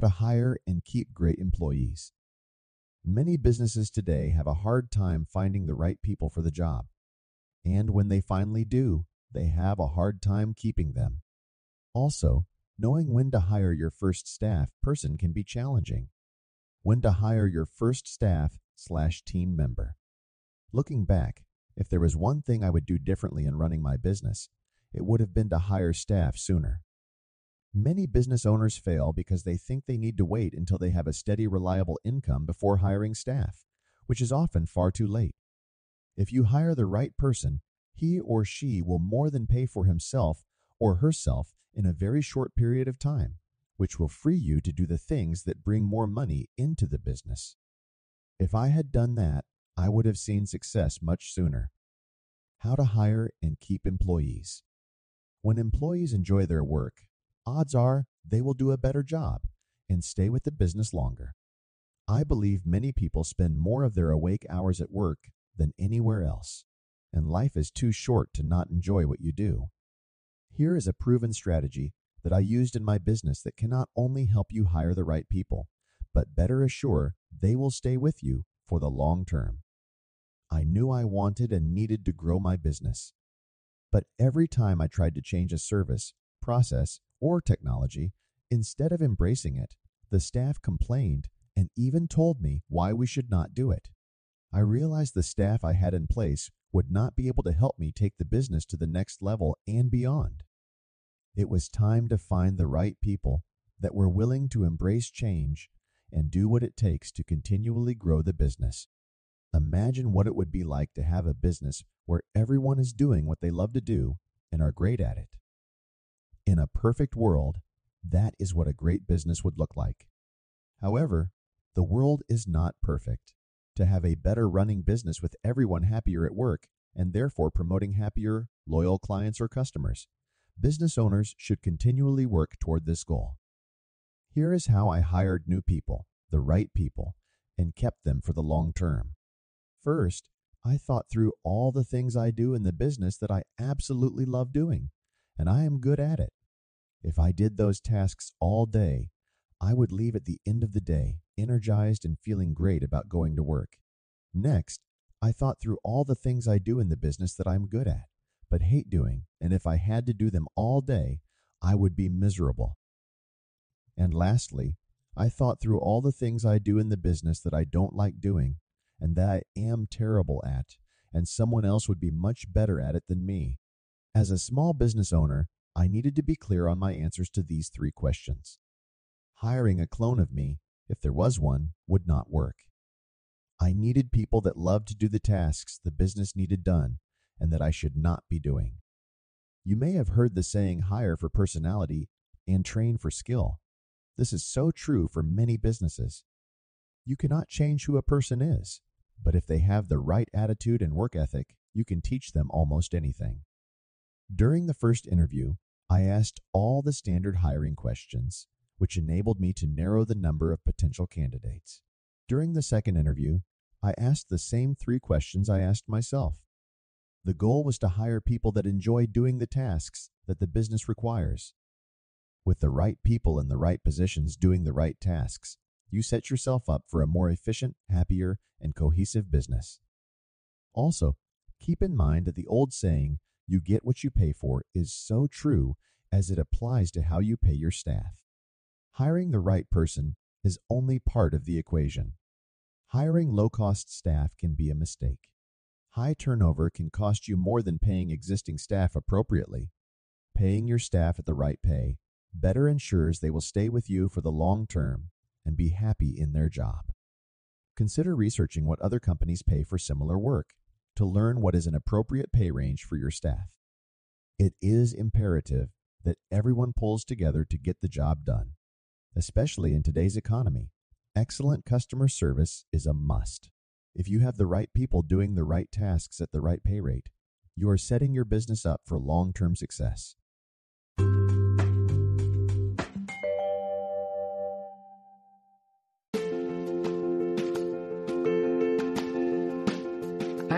How to hire and keep great employees. Many businesses today have a hard time finding the right people for the job. And when they finally do, they have a hard time keeping them. Also, knowing when to hire your first staff person can be challenging. When to hire your first staff slash team member. Looking back, if there was one thing I would do differently in running my business, it would have been to hire staff sooner. Many business owners fail because they think they need to wait until they have a steady, reliable income before hiring staff, which is often far too late. If you hire the right person, he or she will more than pay for himself or herself in a very short period of time, which will free you to do the things that bring more money into the business. If I had done that, I would have seen success much sooner. How to hire and keep employees. When employees enjoy their work, odds are they will do a better job and stay with the business longer. I believe many people spend more of their awake hours at work than anywhere else, and life is too short to not enjoy what you do. Here is a proven strategy that I used in my business that can not only help you hire the right people, but better assure they will stay with you for the long term. I knew I wanted and needed to grow my business. But every time I tried to change a service, process, or technology, instead of embracing it, the staff complained and even told me why we should not do it. I realized the staff I had in place would not be able to help me take the business to the next level and beyond. It was time to find the right people that were willing to embrace change and do what it takes to continually grow the business. Imagine what it would be like to have a business where everyone is doing what they love to do and are great at it. In a perfect world, that is what a great business would look like. However, the world is not perfect. To have a better running business with everyone happier at work and therefore promoting happier, loyal clients or customers, business owners should continually work toward this goal. Here is how I hired new people, the right people, and kept them for the long term. First, I thought through all the things I do in the business that I absolutely love doing, and I am good at it. If I did those tasks all day, I would leave at the end of the day energized and feeling great about going to work. Next, I thought through all the things I do in the business that I'm good at, but hate doing, and if I had to do them all day, I would be miserable. And lastly, I thought through all the things I do in the business that I don't like doing and that I am terrible at, and someone else would be much better at it than me. As a small business owner, I needed to be clear on my answers to these three questions. Hiring a clone of me, if there was one, would not work. I needed people that loved to do the tasks the business needed done and that I should not be doing. You may have heard the saying hire for personality and train for skill. This is so true for many businesses. You cannot change who a person is, but if they have the right attitude and work ethic, you can teach them almost anything. During the first interview, I asked all the standard hiring questions, which enabled me to narrow the number of potential candidates. During the second interview, I asked the same three questions I asked myself. The goal was to hire people that enjoy doing the tasks that the business requires. With the right people in the right positions doing the right tasks, you set yourself up for a more efficient, happier, and cohesive business. Also, keep in mind that the old saying, you get what you pay for, is so true as it applies to how you pay your staff. Hiring the right person is only part of the equation. Hiring low cost staff can be a mistake. High turnover can cost you more than paying existing staff appropriately. Paying your staff at the right pay better ensures they will stay with you for the long term and be happy in their job. Consider researching what other companies pay for similar work to learn what is an appropriate pay range for your staff. It is imperative that everyone pulls together to get the job done, especially in today's economy. Excellent customer service is a must. If you have the right people doing the right tasks at the right pay rate, you are setting your business up for long term success.